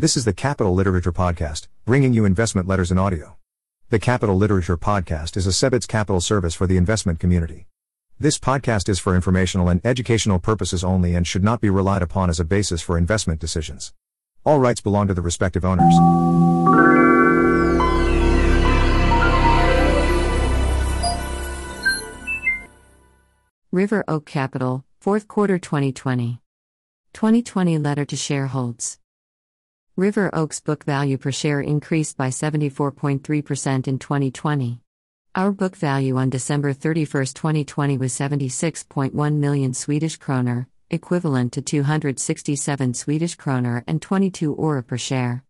This is the Capital Literature Podcast, bringing you investment letters in audio. The Capital Literature Podcast is a CEBITS capital service for the investment community. This podcast is for informational and educational purposes only and should not be relied upon as a basis for investment decisions. All rights belong to the respective owners. River Oak Capital, Fourth Quarter 2020. 2020 Letter to Shareholders. River Oaks book value per share increased by 74.3% in 2020. Our book value on December 31, 2020 was 76.1 million Swedish kroner, equivalent to 267 Swedish kroner and 22 öre per share.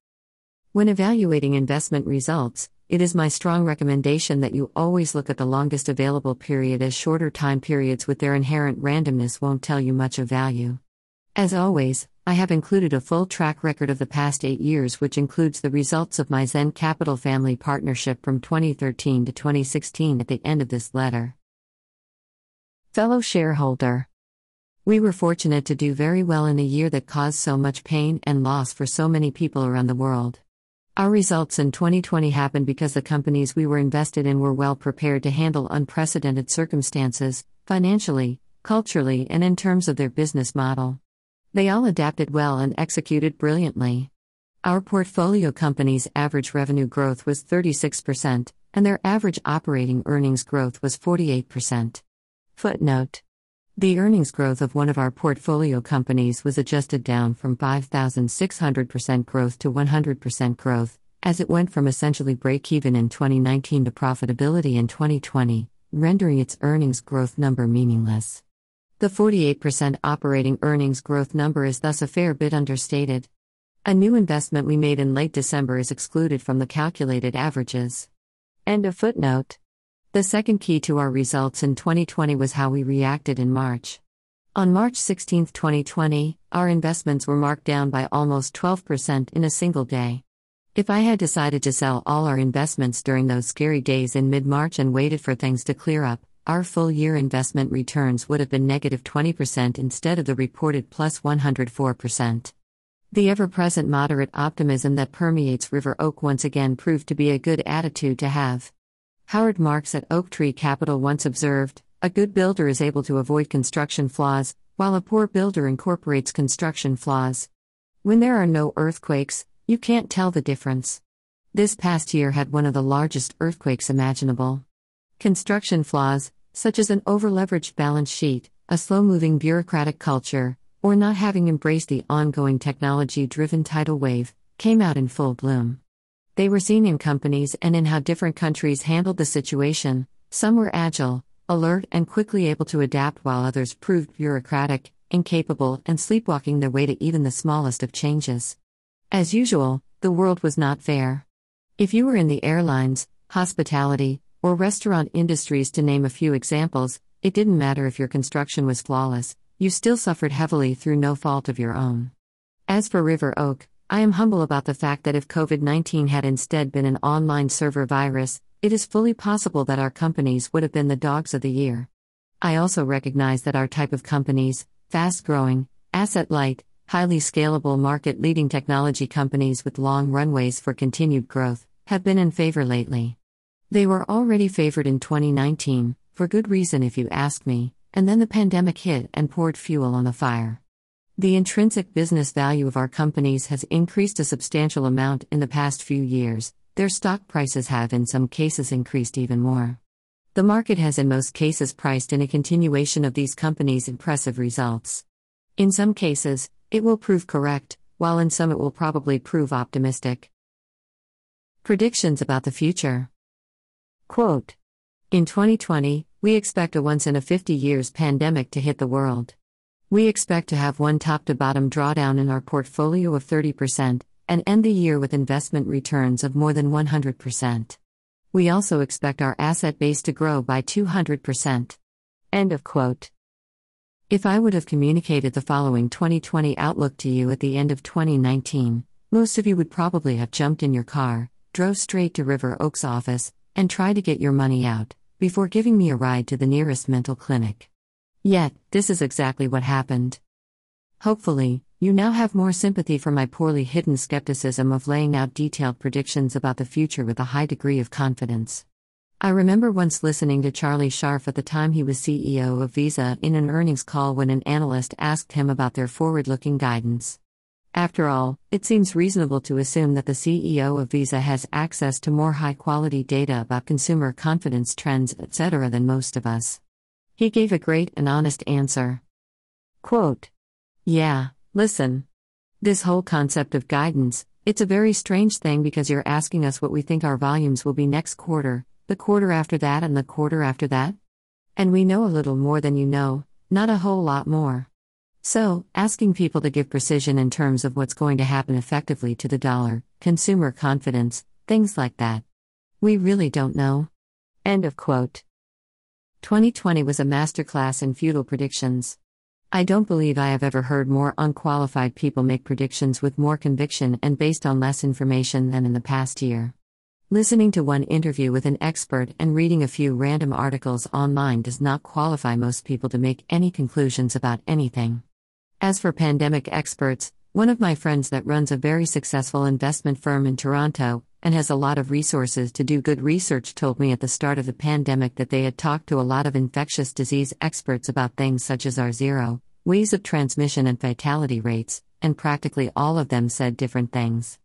When evaluating investment results, it is my strong recommendation that you always look at the longest available period as shorter time periods with their inherent randomness won't tell you much of value. As always, I have included a full track record of the past eight years, which includes the results of my Zen Capital family partnership from 2013 to 2016 at the end of this letter. Fellow shareholder, we were fortunate to do very well in a year that caused so much pain and loss for so many people around the world. Our results in 2020 happened because the companies we were invested in were well prepared to handle unprecedented circumstances, financially, culturally, and in terms of their business model. They all adapted well and executed brilliantly. Our portfolio companies' average revenue growth was 36%, and their average operating earnings growth was 48%. Footnote The earnings growth of one of our portfolio companies was adjusted down from 5,600% growth to 100% growth, as it went from essentially break even in 2019 to profitability in 2020, rendering its earnings growth number meaningless. The 48% operating earnings growth number is thus a fair bit understated. A new investment we made in late December is excluded from the calculated averages. End of footnote. The second key to our results in 2020 was how we reacted in March. On March 16, 2020, our investments were marked down by almost 12% in a single day. If I had decided to sell all our investments during those scary days in mid March and waited for things to clear up, our full year investment returns would have been negative 20% instead of the reported plus 104%. The ever present moderate optimism that permeates River Oak once again proved to be a good attitude to have. Howard Marks at Oaktree Capital once observed A good builder is able to avoid construction flaws, while a poor builder incorporates construction flaws. When there are no earthquakes, you can't tell the difference. This past year had one of the largest earthquakes imaginable. Construction flaws, such as an overleveraged balance sheet, a slow moving bureaucratic culture, or not having embraced the ongoing technology driven tidal wave, came out in full bloom. They were seen in companies and in how different countries handled the situation. Some were agile, alert, and quickly able to adapt, while others proved bureaucratic, incapable, and sleepwalking their way to even the smallest of changes. As usual, the world was not fair. If you were in the airlines, hospitality, or restaurant industries, to name a few examples, it didn't matter if your construction was flawless, you still suffered heavily through no fault of your own. As for River Oak, I am humble about the fact that if COVID 19 had instead been an online server virus, it is fully possible that our companies would have been the dogs of the year. I also recognize that our type of companies, fast growing, asset light, highly scalable market leading technology companies with long runways for continued growth, have been in favor lately. They were already favored in 2019, for good reason if you ask me, and then the pandemic hit and poured fuel on the fire. The intrinsic business value of our companies has increased a substantial amount in the past few years, their stock prices have in some cases increased even more. The market has in most cases priced in a continuation of these companies' impressive results. In some cases, it will prove correct, while in some it will probably prove optimistic. Predictions about the future. Quote In 2020, we expect a once in a 50 years pandemic to hit the world. We expect to have one top to bottom drawdown in our portfolio of 30% and end the year with investment returns of more than 100%. We also expect our asset base to grow by 200%. End of quote. If I would have communicated the following 2020 outlook to you at the end of 2019, most of you would probably have jumped in your car, drove straight to River Oaks office, and try to get your money out, before giving me a ride to the nearest mental clinic. Yet, this is exactly what happened. Hopefully, You now have more sympathy for my poorly hidden skepticism of laying out detailed predictions about the future with a high degree of confidence. I remember once listening to Charlie Scharf at the time he was CEO of Visa in an earnings call when an analyst asked him about their forward looking guidance. After all, it seems reasonable to assume that the CEO of Visa has access to more high quality data about consumer confidence trends, etc., than most of us. He gave a great and honest answer. Quote, Yeah, listen. This whole concept of guidance, it's a very strange thing because you're asking us what we think our volumes will be next quarter, the quarter after that, and the quarter after that? And we know a little more than you know, not a whole lot more. So, asking people to give precision in terms of what's going to happen effectively to the dollar, consumer confidence, things like that. We really don't know. End of quote. 2020 was a masterclass in futile predictions. I don't believe I have ever heard more unqualified people make predictions with more conviction and based on less information than in the past year. Listening to one interview with an expert and reading a few random articles online does not qualify most people to make any conclusions about anything. As for pandemic experts, one of my friends that runs a very successful investment firm in Toronto and has a lot of resources to do good research told me at the start of the pandemic that they had talked to a lot of infectious disease experts about things such as R0, ways of transmission, and fatality rates, and practically all of them said different things.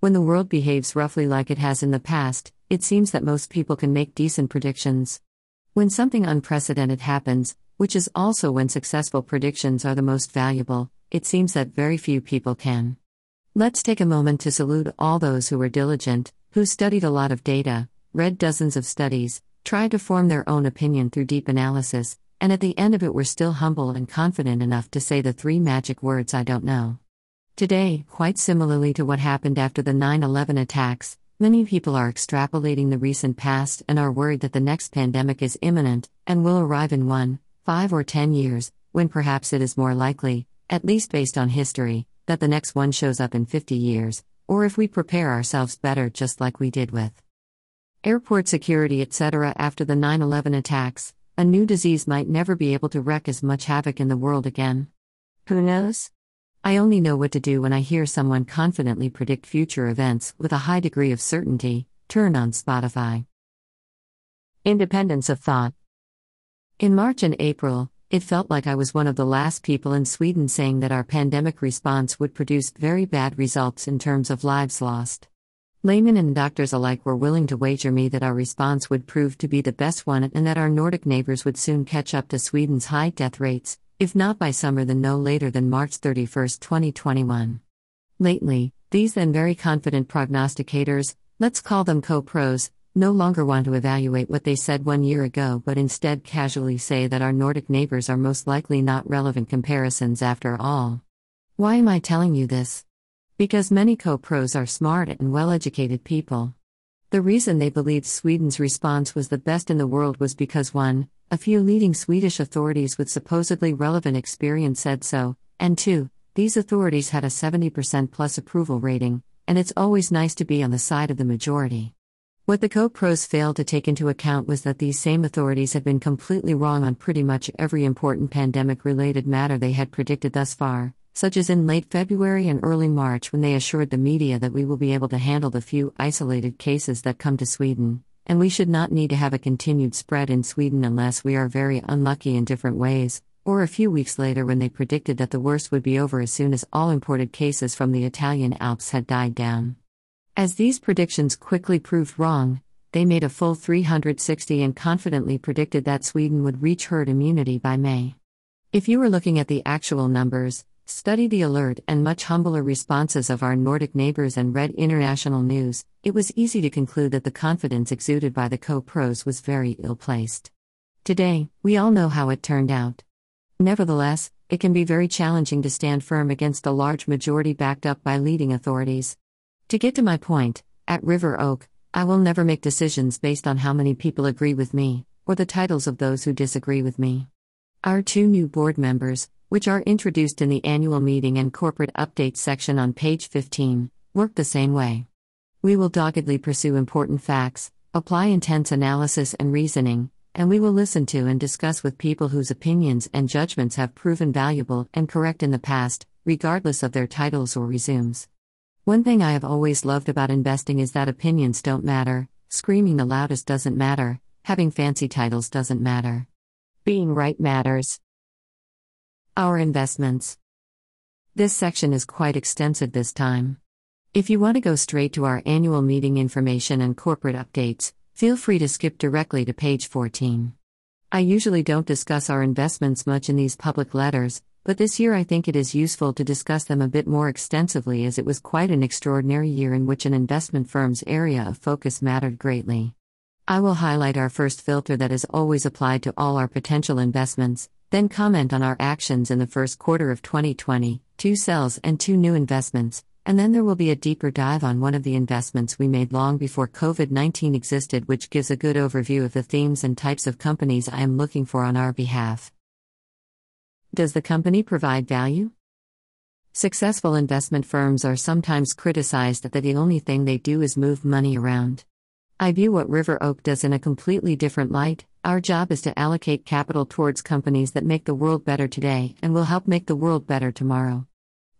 When the world behaves roughly like it has in the past, it seems that most people can make decent predictions. When something unprecedented happens, which is also when successful predictions are the most valuable, it seems that very few people can. Let's take a moment to salute all those who were diligent, who studied a lot of data, read dozens of studies, tried to form their own opinion through deep analysis, and at the end of it were still humble and confident enough to say the three magic words I don't know. Today, quite similarly to what happened after the 9 11 attacks, many people are extrapolating the recent past and are worried that the next pandemic is imminent and will arrive in one, five, or ten years, when perhaps it is more likely, at least based on history, that the next one shows up in 50 years, or if we prepare ourselves better, just like we did with airport security, etc., after the 9 11 attacks, a new disease might never be able to wreak as much havoc in the world again. Who knows? I only know what to do when I hear someone confidently predict future events with a high degree of certainty. Turn on Spotify. Independence of thought. In March and April, it felt like I was one of the last people in Sweden saying that our pandemic response would produce very bad results in terms of lives lost. Laymen and doctors alike were willing to wager me that our response would prove to be the best one and that our Nordic neighbors would soon catch up to Sweden's high death rates, if not by summer then no later than March 31, 2021. Lately, these then very confident prognosticators, let's call them co pros, no longer want to evaluate what they said one year ago but instead casually say that our Nordic neighbors are most likely not relevant comparisons after all. Why am I telling you this? Because many co pros are smart and well educated people. The reason they believed Sweden's response was the best in the world was because 1. A few leading Swedish authorities with supposedly relevant experience said so, and 2. These authorities had a 70% plus approval rating, and it's always nice to be on the side of the majority. What the co pros failed to take into account was that these same authorities had been completely wrong on pretty much every important pandemic related matter they had predicted thus far, such as in late February and early March when they assured the media that we will be able to handle the few isolated cases that come to Sweden and we should not need to have a continued spread in Sweden unless we are very unlucky in different ways, or a few weeks later when they predicted that the worst would be over as soon as all imported cases from the Italian Alps had died down. As these predictions quickly proved wrong, they made a full 360 and confidently predicted that Sweden would reach herd immunity by May. If you were looking at the actual numbers, Study the alert and much humbler responses of our Nordic neighbors and read international news, it was easy to conclude that the confidence exuded by the co pros was very ill placed. Today, we all know how it turned out. Nevertheless, it can be very challenging to stand firm against a large majority backed up by leading authorities. To get to my point, at River Oak, I will never make decisions based on how many people agree with me, or the titles of those who disagree with me. Our two new board members, which are introduced in the annual meeting and corporate updates section on page 15, work the same way. We will doggedly pursue important facts, apply intense analysis and reasoning, and we will listen to and discuss with people whose opinions and judgments have proven valuable and correct in the past, regardless of their titles or resumes. One thing I have always loved about investing is that opinions don't matter, screaming the loudest doesn't matter, having fancy titles doesn't matter. Being right matters. Our investments. This section is quite extensive this time. If you want to go straight to our annual meeting information and corporate updates, feel free to skip directly to page 14. I usually don't discuss our investments much in these public letters, but this year I think it is useful to discuss them a bit more extensively as it was quite an extraordinary year in which an investment firm's area of focus mattered greatly. I will highlight our first filter that is always applied to all our potential investments, then comment on our actions in the first quarter of 2020, two sells and two new investments, and then there will be a deeper dive on one of the investments we made long before COVID 19 existed, which gives a good overview of the themes and types of companies I am looking for on our behalf. Does the company provide value? Successful investment firms are sometimes criticized that the only thing they do is move money around. I view what River Oak does in a completely different light. Our job is to allocate capital towards companies that make the world better today and will help make the world better tomorrow.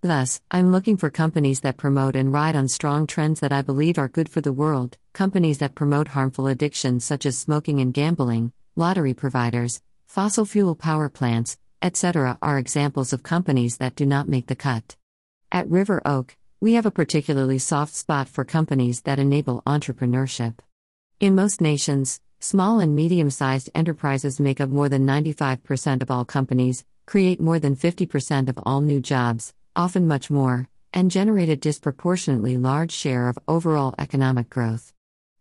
Thus, I'm looking for companies that promote and ride on strong trends that I believe are good for the world, companies that promote harmful addictions such as smoking and gambling, lottery providers, fossil fuel power plants, etc., are examples of companies that do not make the cut. At River Oak, we have a particularly soft spot for companies that enable entrepreneurship. In most nations, small and medium sized enterprises make up more than 95% of all companies, create more than 50% of all new jobs, often much more, and generate a disproportionately large share of overall economic growth.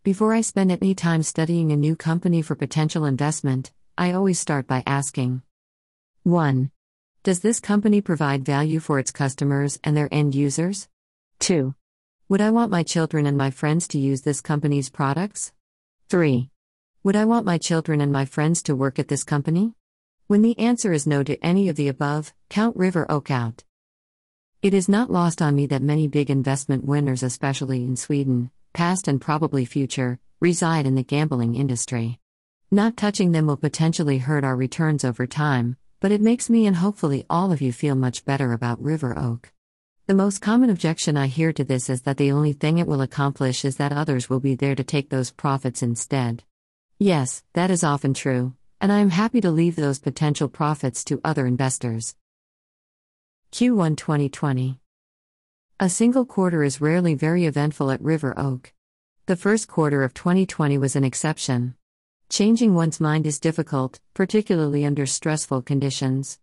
Before I spend any time studying a new company for potential investment, I always start by asking 1. Does this company provide value for its customers and their end users? 2. Would I want my children and my friends to use this company's products? 3. Would I want my children and my friends to work at this company? When the answer is no to any of the above, count River Oak out. It is not lost on me that many big investment winners, especially in Sweden, past and probably future, reside in the gambling industry. Not touching them will potentially hurt our returns over time, but it makes me and hopefully all of you feel much better about River Oak. The most common objection I hear to this is that the only thing it will accomplish is that others will be there to take those profits instead. Yes, that is often true, and I am happy to leave those potential profits to other investors. Q1 2020. A single quarter is rarely very eventful at River Oak. The first quarter of 2020 was an exception. Changing one's mind is difficult, particularly under stressful conditions.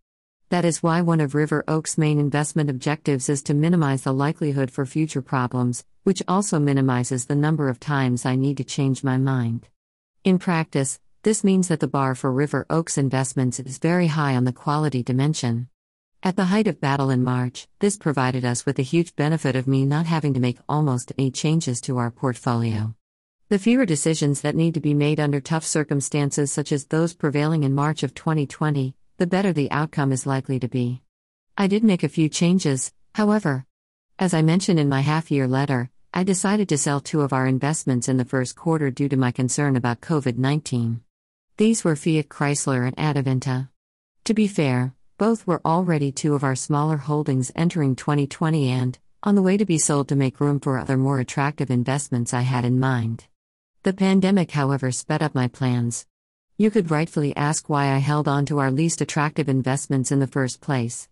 That is why one of River Oak's main investment objectives is to minimize the likelihood for future problems, which also minimizes the number of times I need to change my mind. In practice, this means that the bar for River Oak's investments is very high on the quality dimension. At the height of battle in March, this provided us with the huge benefit of me not having to make almost any changes to our portfolio. The fewer decisions that need to be made under tough circumstances such as those prevailing in March of 2020, the better the outcome is likely to be. I did make a few changes, however. As I mentioned in my half year letter, I decided to sell two of our investments in the first quarter due to my concern about COVID 19. These were Fiat Chrysler and Adevinta. To be fair, both were already two of our smaller holdings entering 2020 and, on the way to be sold to make room for other more attractive investments I had in mind. The pandemic, however, sped up my plans. You could rightfully ask why I held on to our least attractive investments in the first place.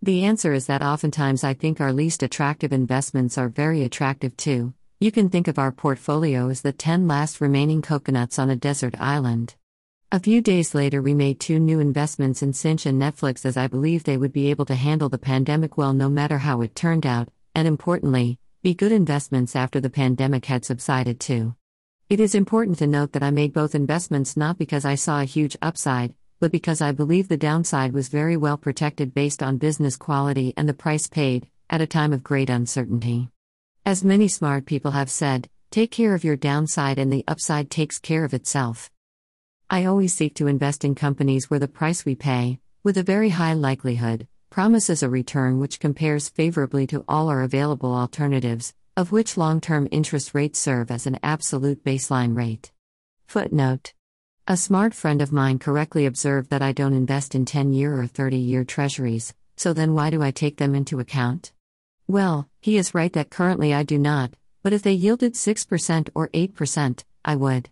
The answer is that oftentimes I think our least attractive investments are very attractive too. You can think of our portfolio as the 10 last remaining coconuts on a desert island. A few days later, we made two new investments in Sinch and Netflix as I believe they would be able to handle the pandemic well no matter how it turned out, and importantly, be good investments after the pandemic had subsided too. It is important to note that I made both investments not because I saw a huge upside, but because I believe the downside was very well protected based on business quality and the price paid, at a time of great uncertainty. As many smart people have said, take care of your downside and the upside takes care of itself. I always seek to invest in companies where the price we pay, with a very high likelihood, promises a return which compares favorably to all our available alternatives, of which long term interest rates serve as an absolute baseline rate. Footnote A smart friend of mine correctly observed that I don't invest in 10 year or 30 year treasuries, so then why do I take them into account? Well, he is right that currently I do not, but if they yielded 6% or 8%, I would.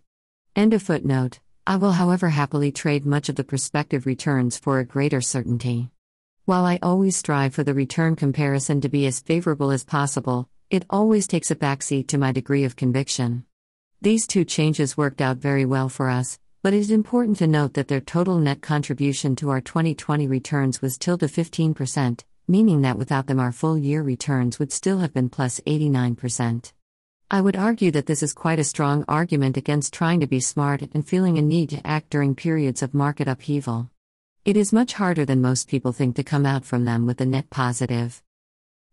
End of footnote. I will, however, happily trade much of the prospective returns for a greater certainty. While I always strive for the return comparison to be as favorable as possible, it always takes a backseat to my degree of conviction. These two changes worked out very well for us, but it is important to note that their total net contribution to our 2020 returns was tilde 15%, meaning that without them our full year returns would still have been plus 89%. I would argue that this is quite a strong argument against trying to be smart and feeling a need to act during periods of market upheaval. It is much harder than most people think to come out from them with a net positive.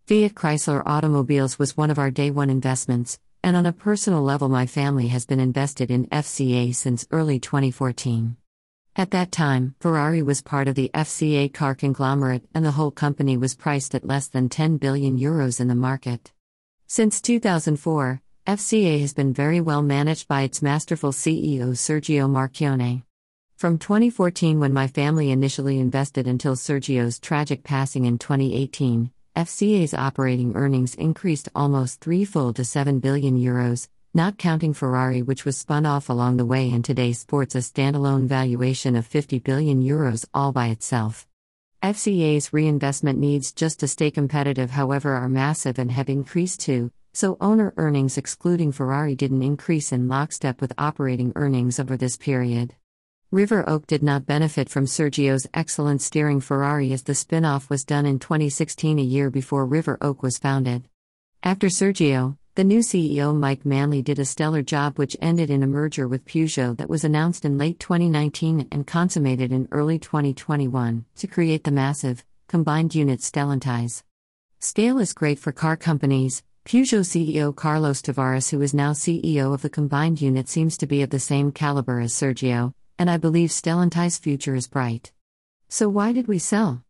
Fiat Chrysler Automobiles was one of our day one investments, and on a personal level, my family has been invested in FCA since early 2014. At that time, Ferrari was part of the FCA car conglomerate, and the whole company was priced at less than 10 billion euros in the market. Since 2004, FCA has been very well managed by its masterful CEO Sergio Marchionne. From 2014, when my family initially invested, until Sergio's tragic passing in 2018, FCA's operating earnings increased almost threefold to 7 billion euros, not counting Ferrari, which was spun off along the way and today sports a standalone valuation of 50 billion euros all by itself. FCA's reinvestment needs just to stay competitive, however, are massive and have increased too, so owner earnings excluding Ferrari didn't increase in lockstep with operating earnings over this period. River Oak did not benefit from Sergio's excellent steering Ferrari as the spin off was done in 2016, a year before River Oak was founded. After Sergio, the new CEO Mike Manley did a stellar job, which ended in a merger with Peugeot that was announced in late 2019 and consummated in early 2021 to create the massive, combined unit Stellantis. Scale is great for car companies, Peugeot CEO Carlos Tavares, who is now CEO of the combined unit, seems to be of the same caliber as Sergio, and I believe Stellantis' future is bright. So, why did we sell?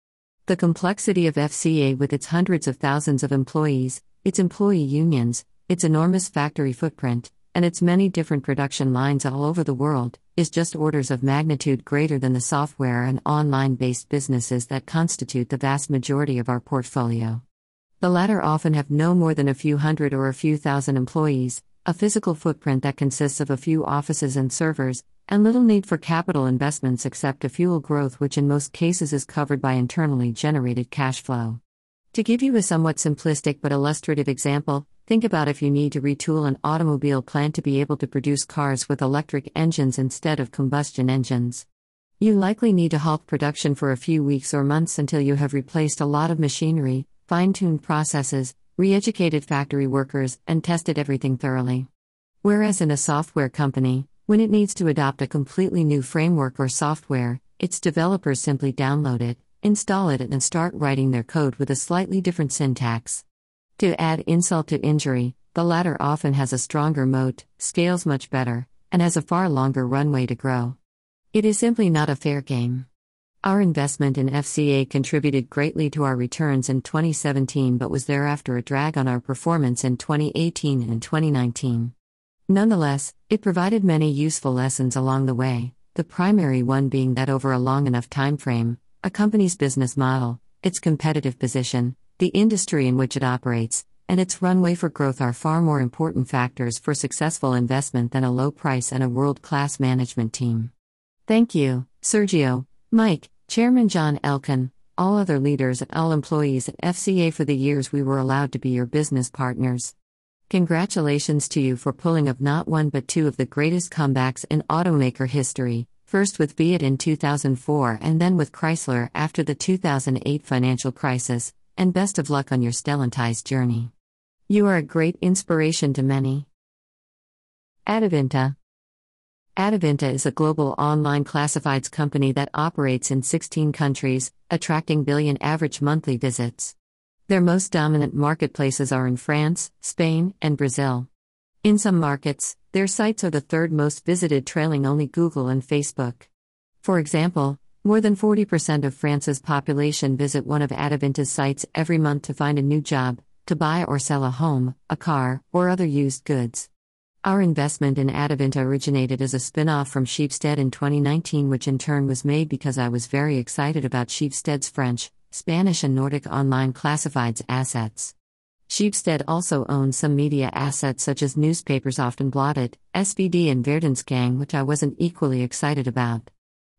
The complexity of FCA with its hundreds of thousands of employees, its employee unions, its enormous factory footprint, and its many different production lines all over the world, is just orders of magnitude greater than the software and online based businesses that constitute the vast majority of our portfolio. The latter often have no more than a few hundred or a few thousand employees, a physical footprint that consists of a few offices and servers, and little need for capital investments except to fuel growth, which in most cases is covered by internally generated cash flow. To give you a somewhat simplistic but illustrative example, think about if you need to retool an automobile plant to be able to produce cars with electric engines instead of combustion engines. You likely need to halt production for a few weeks or months until you have replaced a lot of machinery, fine tuned processes, re educated factory workers, and tested everything thoroughly. Whereas in a software company, when it needs to adopt a completely new framework or software, its developers simply download it, install it, and start writing their code with a slightly different syntax. To add insult to injury, the latter often has a stronger moat, scales much better, and has a far longer runway to grow. It is simply not a fair game. Our investment in FCA contributed greatly to our returns in 2017 but was thereafter a drag on our performance in 2018 and 2019. Nonetheless, it provided many useful lessons along the way, the primary one being that over a long enough time frame, a company's business model, its competitive position, the industry in which it operates, and its runway for growth are far more important factors for successful investment than a low price and a world class management team. Thank you, Sergio, Mike, Chairman John Elkann, all other leaders, and all employees at FCA for the years we were allowed to be your business partners. Congratulations to you for pulling up not one but two of the greatest comebacks in automaker history, first with Fiat in 2004 and then with Chrysler after the 2008 financial crisis, and best of luck on your Stellantis journey. You are a great inspiration to many. Adevinta Adevinta is a global online classifieds company that operates in 16 countries, attracting billion average monthly visits. Their most dominant marketplaces are in France, Spain, and Brazil. In some markets, their sites are the third most visited, trailing only Google and Facebook. For example, more than 40% of France's population visit one of Adevinta's sites every month to find a new job, to buy or sell a home, a car, or other used goods. Our investment in Adevinta originated as a spin off from Schibsted in 2019, which in turn was made because I was very excited about Schibsted's French, Spanish and Nordic online classifieds assets. Schibsted also owns some media assets such as newspapers Aftonbladet, SvD, and Verdensgang, which I wasn't equally excited about.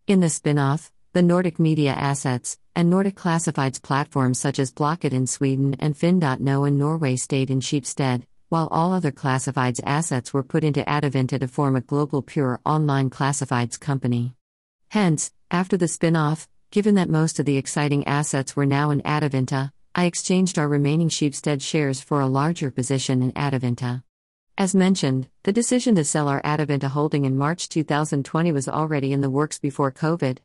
In the spin off, the Nordic media assets and Nordic classifieds platforms such as Blocket in Sweden and Finn.no in Norway stayed in Schibsted, while all other classifieds assets were put into Adevinta to form a global pure online classifieds company. Hence, after the spin off, given that most of the exciting assets were now in Adevinta, I exchanged our remaining Schibsted shares for a larger position in Adevinta. As mentioned, the decision to sell our Adevinta holding in March 2020 was already in the works before COVID.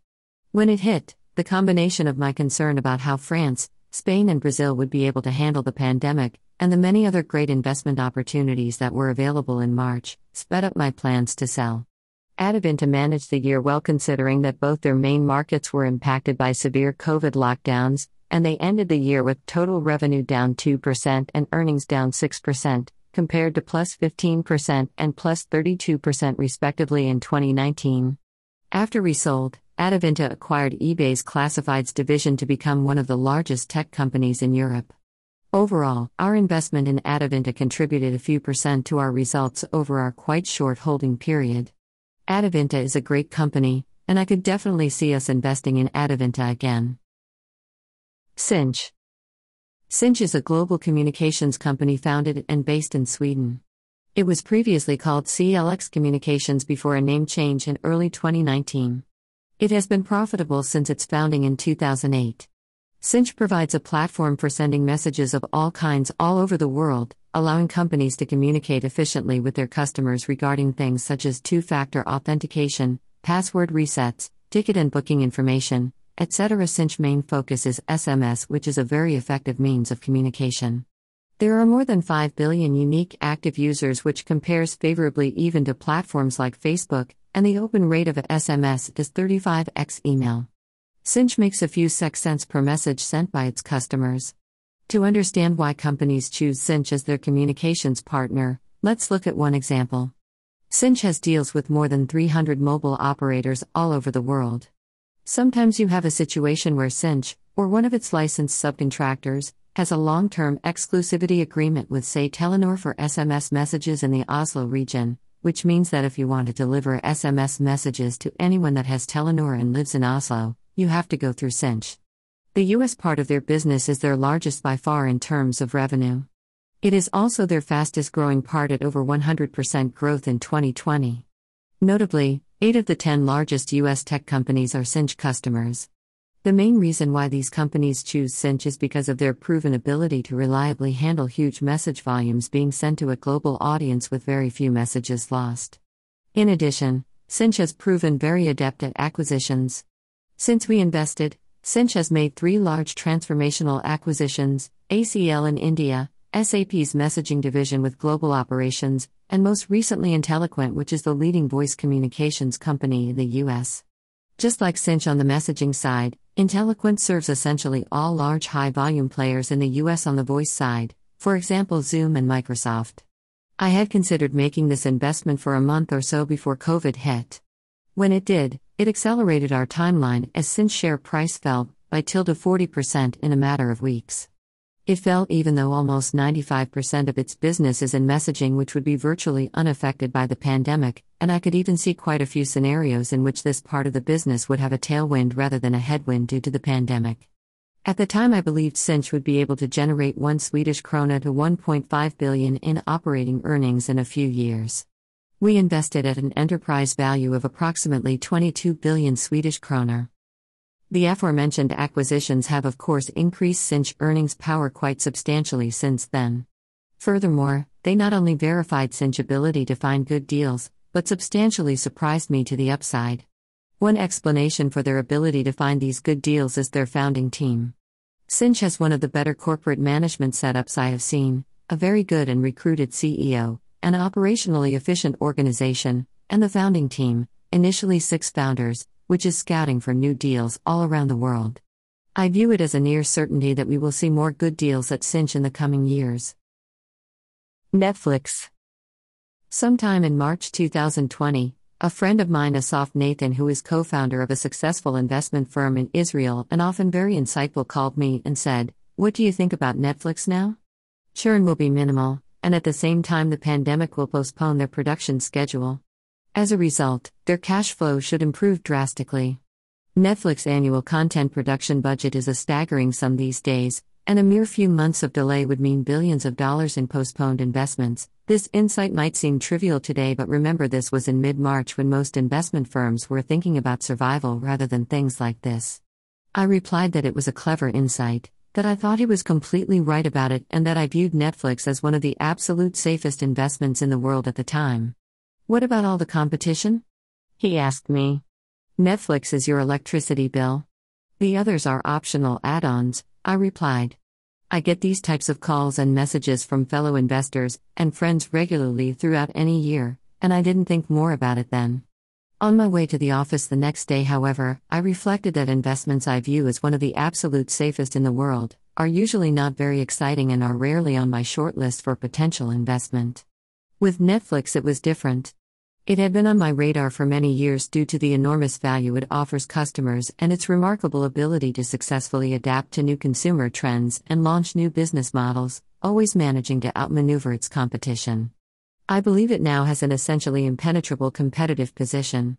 When it hit, the combination of my concern about how France, Spain, and Brazil would be able to handle the pandemic, and the many other great investment opportunities that were available in March, sped up my plans to sell. Adevinta managed the year well considering that both their main markets were impacted by severe COVID lockdowns, and they ended the year with total revenue down 2% and earnings down 6%, compared to plus 15% and plus 32% respectively in 2019. After resold, Adevinta acquired eBay's classifieds division to become one of the largest tech companies in Europe. Overall, our investment in Adevinta contributed a few percent to our results over our quite short holding period. Adevinta is a great company, and I could definitely see us investing in Adevinta again. Sinch Sinch is a global communications company founded and based in Sweden. It was previously called CLX Communications before a name change in early 2019. It has been profitable since its founding in 2008. Sinch provides a platform for sending messages of all kinds all over the world, allowing companies to communicate efficiently with their customers regarding things such as two factor authentication, password resets, ticket and booking information, etc. Sinch main focus is SMS, which is a very effective means of communication. There are more than 5 billion unique active users, which compares favorably even to platforms like Facebook, and the open rate of SMS is 35x email. Sinch makes a few sec cents per message sent by its customers. To understand why companies choose Sinch as their communications partner, let's look at one example. Sinch has deals with more than 300 mobile operators all over the world. Sometimes you have a situation where Sinch, or one of its licensed subcontractors, has a long term exclusivity agreement with, say, Telenor for SMS messages in the Oslo region, which means that if you want to deliver SMS messages to anyone that has Telenor and lives in Oslo, you have to go through Sinch. The US part of their business is their largest by far in terms of revenue. It is also their fastest growing part at over 100% growth in 2020. Notably, 8 of the 10 largest US tech companies are Sinch customers. The main reason why these companies choose Sinch is because of their proven ability to reliably handle huge message volumes being sent to a global audience with very few messages lost. In addition, Sinch has proven very adept at acquisitions. Since we invested, Sinch has made three large transformational acquisitions ACL in India, SAP's messaging division with global operations, and most recently Inteliquent, which is the leading voice communications company in the US. Just like Sinch on the messaging side, Inteliquent serves essentially all large high volume players in the US on the voice side, for example, Zoom and Microsoft. I had considered making this investment for a month or so before COVID hit. When it did, it accelerated our timeline as Sinch share price fell by tilde 40% in a matter of weeks. It fell even though almost 95% of its business is in messaging, which would be virtually unaffected by the pandemic, and I could even see quite a few scenarios in which this part of the business would have a tailwind rather than a headwind due to the pandemic. At the time, I believed Sinch would be able to generate 1 Swedish krona to 1.5 billion in operating earnings in a few years. We invested at an enterprise value of approximately 22 billion Swedish kroner. The aforementioned acquisitions have, of course, increased Sinch earnings power quite substantially since then. Furthermore, they not only verified Sinch ability to find good deals, but substantially surprised me to the upside. One explanation for their ability to find these good deals is their founding team. Sinch has one of the better corporate management setups I have seen, a very good and recruited CEO, an operationally efficient organization, and the founding team, initially six founders, which is scouting for new deals all around the world. I view it as a near certainty that we will see more good deals at Sinch in the coming years. Netflix Sometime in March 2020, A friend of mine, Asaf Nathan, who is co founder of a successful investment firm in Israel and often very insightful, called me and said, What do you think about Netflix now? Churn will be minimal, and at the same time, the pandemic will postpone their production schedule. As a result, their cash flow should improve drastically. Netflix annual content production budget is a staggering sum these days, and a mere few months of delay would mean billions of dollars in postponed investments. This insight might seem trivial today, but remember this was in mid March when most investment firms were thinking about survival rather than things like this. I replied that it was a clever insight, that I thought he was completely right about it, and that I viewed Netflix as one of the absolute safest investments in the world at the time. What about all the competition? He asked me. Netflix is your electricity bill. The others are optional add ons, I replied. I get these types of calls and messages from fellow investors and friends regularly throughout any year, and I didn't think more about it then. On my way to the office the next day, however, I reflected that investments I view as one of the absolute safest in the world are usually not very exciting and are rarely on my short list for potential investment. With Netflix, it was different. It had been on my radar for many years due to the enormous value it offers customers and its remarkable ability to successfully adapt to new consumer trends and launch new business models, always managing to outmaneuver its competition. I believe it now has an essentially impenetrable competitive position.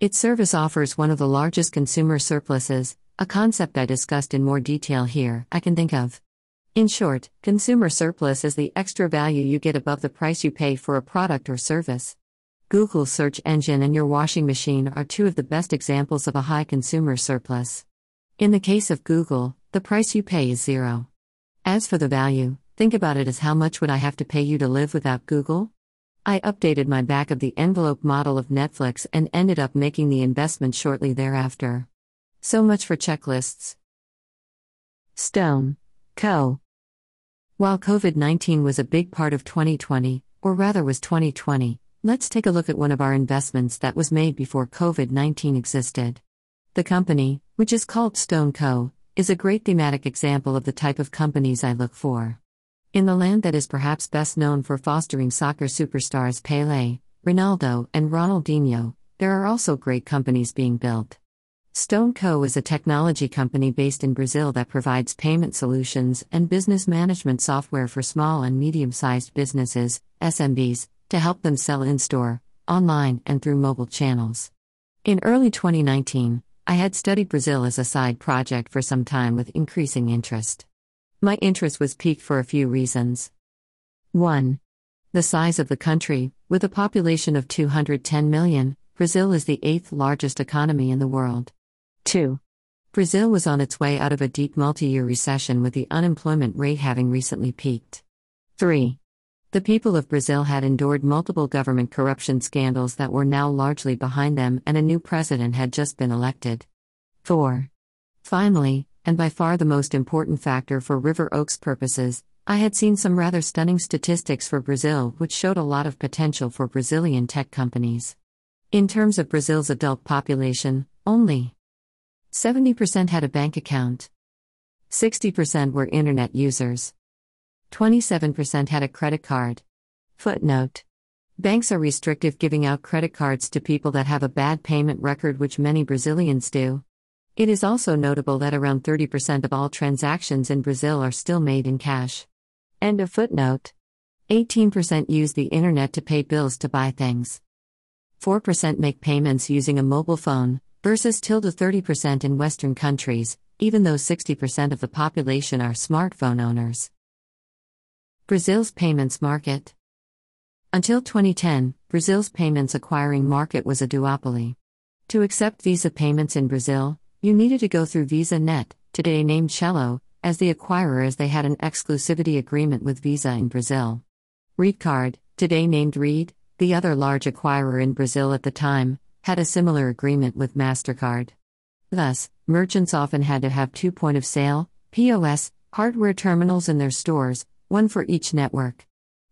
Its service offers one of the largest consumer surpluses, a concept I discussed in more detail here, I can think of. In short, consumer surplus is the extra value you get above the price you pay for a product or service. Google's search engine and your washing machine are two of the best examples of a high consumer surplus. In the case of Google, the price you pay is zero. As for the value, think about it as how much would I have to pay you to live without Google? I updated my back of the envelope model of Netflix and ended up making the investment shortly thereafter. So much for checklists. Stone Co. While COVID 19 was a big part of 2020, or rather was 2020, Let's take a look at one of our investments that was made before COVID 19 existed. The company, which is called Stone Co., is a great thematic example of the type of companies I look for. In the land that is perhaps best known for fostering soccer superstars Pele, Ronaldo, and Ronaldinho, there are also great companies being built. Stone Co. is a technology company based in Brazil that provides payment solutions and business management software for small and medium sized businesses, SMBs, to help them sell in store, online, and through mobile channels. In early 2019, I had studied Brazil as a side project for some time with increasing interest. My interest was piqued for a few reasons. 1. The size of the country, with a population of 210 million, Brazil is the eighth largest economy in the world. 2. Brazil was on its way out of a deep multi year recession with the unemployment rate having recently peaked. 3. The people of Brazil had endured multiple government corruption scandals that were now largely behind them, and a new president had just been elected. 4. Finally, and by far the most important factor for River Oaks purposes, I had seen some rather stunning statistics for Brazil which showed a lot of potential for Brazilian tech companies. In terms of Brazil's adult population, only 70% had a bank account, 60% were internet users. 27% had a credit card. Footnote Banks are restrictive giving out credit cards to people that have a bad payment record, which many Brazilians do. It is also notable that around 30% of all transactions in Brazil are still made in cash. End of footnote. 18% use the internet to pay bills to buy things. 4% make payments using a mobile phone, versus tilde 30% in Western countries, even though 60% of the population are smartphone owners. Brazil's payments market. Until 2010, Brazil's payments acquiring market was a duopoly. To accept Visa payments in Brazil, you needed to go through VisaNet, today named Cielo, as the acquirer as they had an exclusivity agreement with Visa in Brazil. Redecard, today named Rede, the other large acquirer in Brazil at the time, had a similar agreement with MasterCard. Thus, merchants often had to have two point of sale, POS, hardware terminals in their stores, one for each network.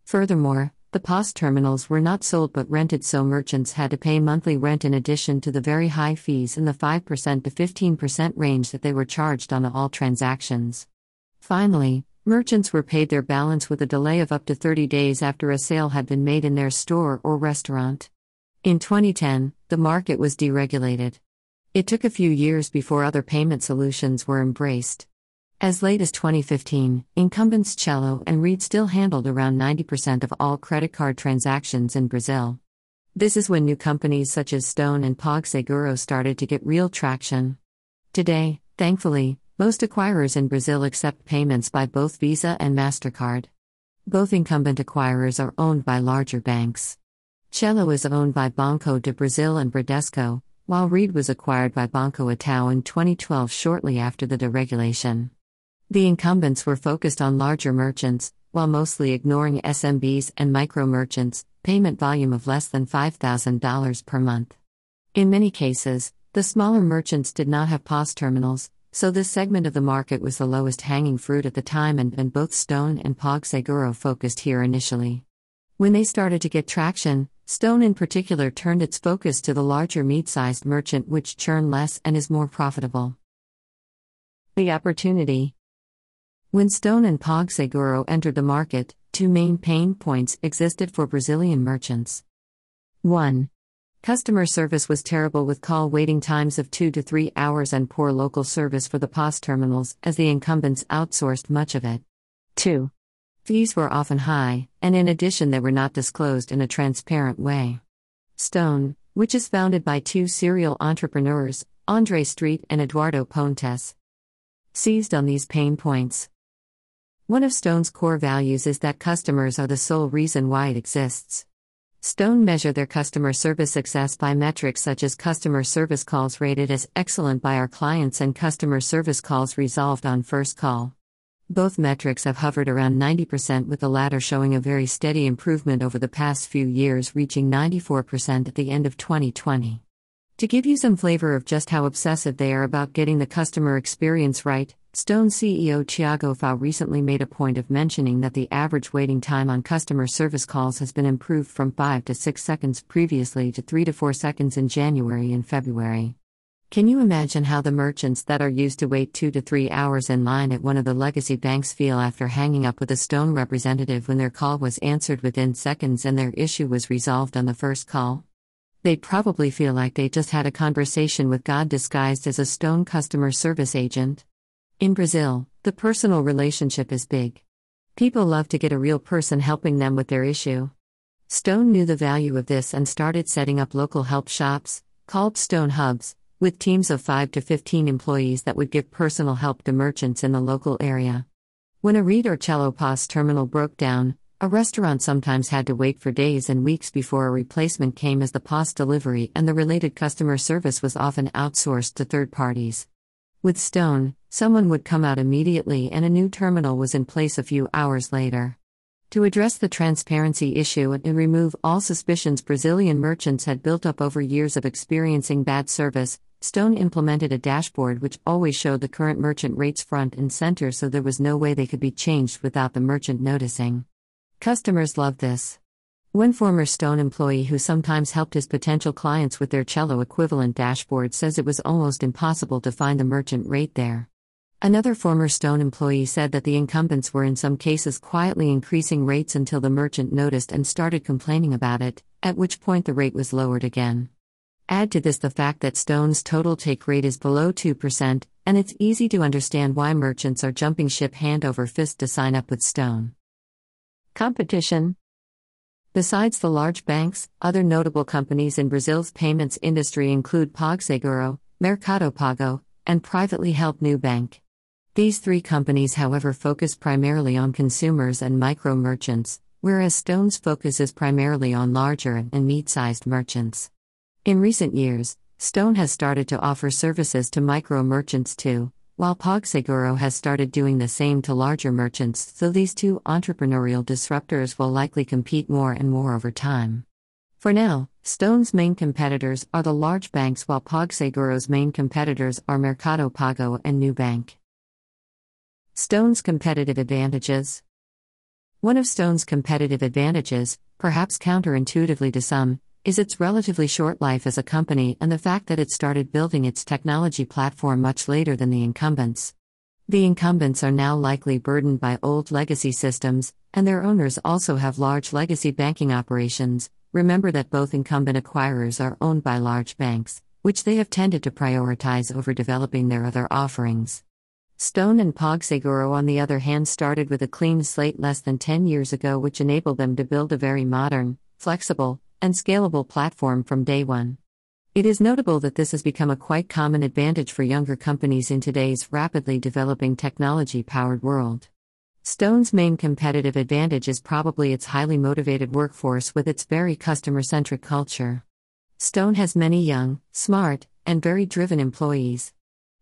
Furthermore, the POS terminals were not sold but rented, so merchants had to pay monthly rent in addition to the very high fees in the 5% to 15% range that they were charged on all transactions. Finally, merchants were paid their balance with a delay of up to 30 days after a sale had been made in their store or restaurant. In 2010, the market was deregulated. It took a few years before other payment solutions were embraced. As late as 2015, incumbents Cielo and Rede still handled around 90% of all credit card transactions in Brazil. This is when new companies such as Stone and PagSeguro started to get real traction. Today, thankfully, most acquirers in Brazil accept payments by both Visa and MasterCard. Both incumbent acquirers are owned by larger banks. Cielo is owned by Banco do Brasil and Bradesco, while Rede was acquired by Banco Itaú in 2012 shortly after the deregulation. The incumbents were focused on larger merchants, while mostly ignoring SMBs and micro merchants, payment volume of less than $5,000 per month. In many cases, the smaller merchants did not have POS terminals, so this segment of the market was the lowest hanging fruit at the time and, and both Stone and PagSeguro focused here initially. When they started to get traction, Stone in particular turned its focus to the larger mid-sized merchant which churn less and is more profitable. The opportunity when Stone and PagSeguro entered the market, two main pain points existed for Brazilian merchants. 1. Customer service was terrible with call waiting times of 2 to 3 hours and poor local service for the POS terminals, as the incumbents outsourced much of it. 2. Fees were often high, and in addition, they were not disclosed in a transparent way. Stone, which is founded by two serial entrepreneurs, Andre Street and Eduardo Pontes, seized on these pain points. One of Stone's core values is that customers are the sole reason why it exists. Stone measure their customer service success by metrics such as customer service calls rated as excellent by our clients and customer service calls resolved on first call. Both metrics have hovered around 90%, with the latter showing a very steady improvement over the past few years, reaching 94% at the end of 2020. To give you some flavor of just how obsessive they are about getting the customer experience right, Stone CEO Thiago Piau recently made a point of mentioning that the average waiting time on customer service calls has been improved from 5 to 6 seconds previously to 3 to 4 seconds in January and February. Can you imagine how the merchants that are used to wait 2 to 3 hours in line at one of the legacy banks feel after hanging up with a Stone representative when their call was answered within seconds and their issue was resolved on the first call? They'd probably feel like they just had a conversation with God disguised as a Stone customer service agent. In Brazil, the personal relationship is big. People love to get a real person helping them with their issue. Stone knew the value of this and started setting up local help shops, called Stone Hubs, with teams of 5 to 15 employees that would give personal help to merchants in the local area. When a Rede or Cielo POS terminal broke down, a restaurant sometimes had to wait for days and weeks before a replacement came as the POS delivery and the related customer service was often outsourced to third parties. With Stone, someone would come out immediately and a new terminal was in place a few hours later. To address the transparency issue and remove all suspicions Brazilian merchants had built up over years of experiencing bad service, Stone implemented a dashboard which always showed the current merchant rates front and center so there was no way they could be changed without the merchant noticing. Customers love this. One former Stone employee who sometimes helped his potential clients with their Cielo equivalent dashboard says it was almost impossible to find the merchant rate there. Another former Stone employee said that the incumbents were in some cases quietly increasing rates until the merchant noticed and started complaining about it, at which point the rate was lowered again. Add to this the fact that Stone's total take rate is below 2%, and it's easy to understand why merchants are jumping ship hand over fist to sign up with Stone. Competition Besides the large banks, other notable companies in Brazil's payments industry include PagSeguro, Mercado Pago, and privately held Nubank. These three companies, however, focus primarily on consumers and micro merchants, whereas Stone's focus is primarily on larger and mid sized merchants. In recent years, Stone has started to offer services to micro merchants too, while PagSeguro has started doing the same to larger merchants, so these two entrepreneurial disruptors will likely compete more and more over time. For now, Stone's main competitors are the large banks while PagSeguro's main competitors are Mercado Pago and Nubank. Stone's competitive advantages One of Stone's competitive advantages, perhaps counterintuitively to some, is its relatively short life as a company and the fact that it started building its technology platform much later than the incumbents. The incumbents are now likely burdened by old legacy systems, and their owners also have large legacy banking operations, remember that both incumbent acquirers are owned by large banks, which they have tended to prioritize over developing their other offerings. Stone and PagSeguro, on the other hand, started with a clean slate less than 10 years ago, which enabled them to build a very modern, flexible, and scalable platform from day one. It is notable that this has become a quite common advantage for younger companies in today's rapidly developing technology powered world. Stone's main competitive advantage is probably its highly motivated workforce with its very customer centric culture. Stone has many young, smart, and very driven employees.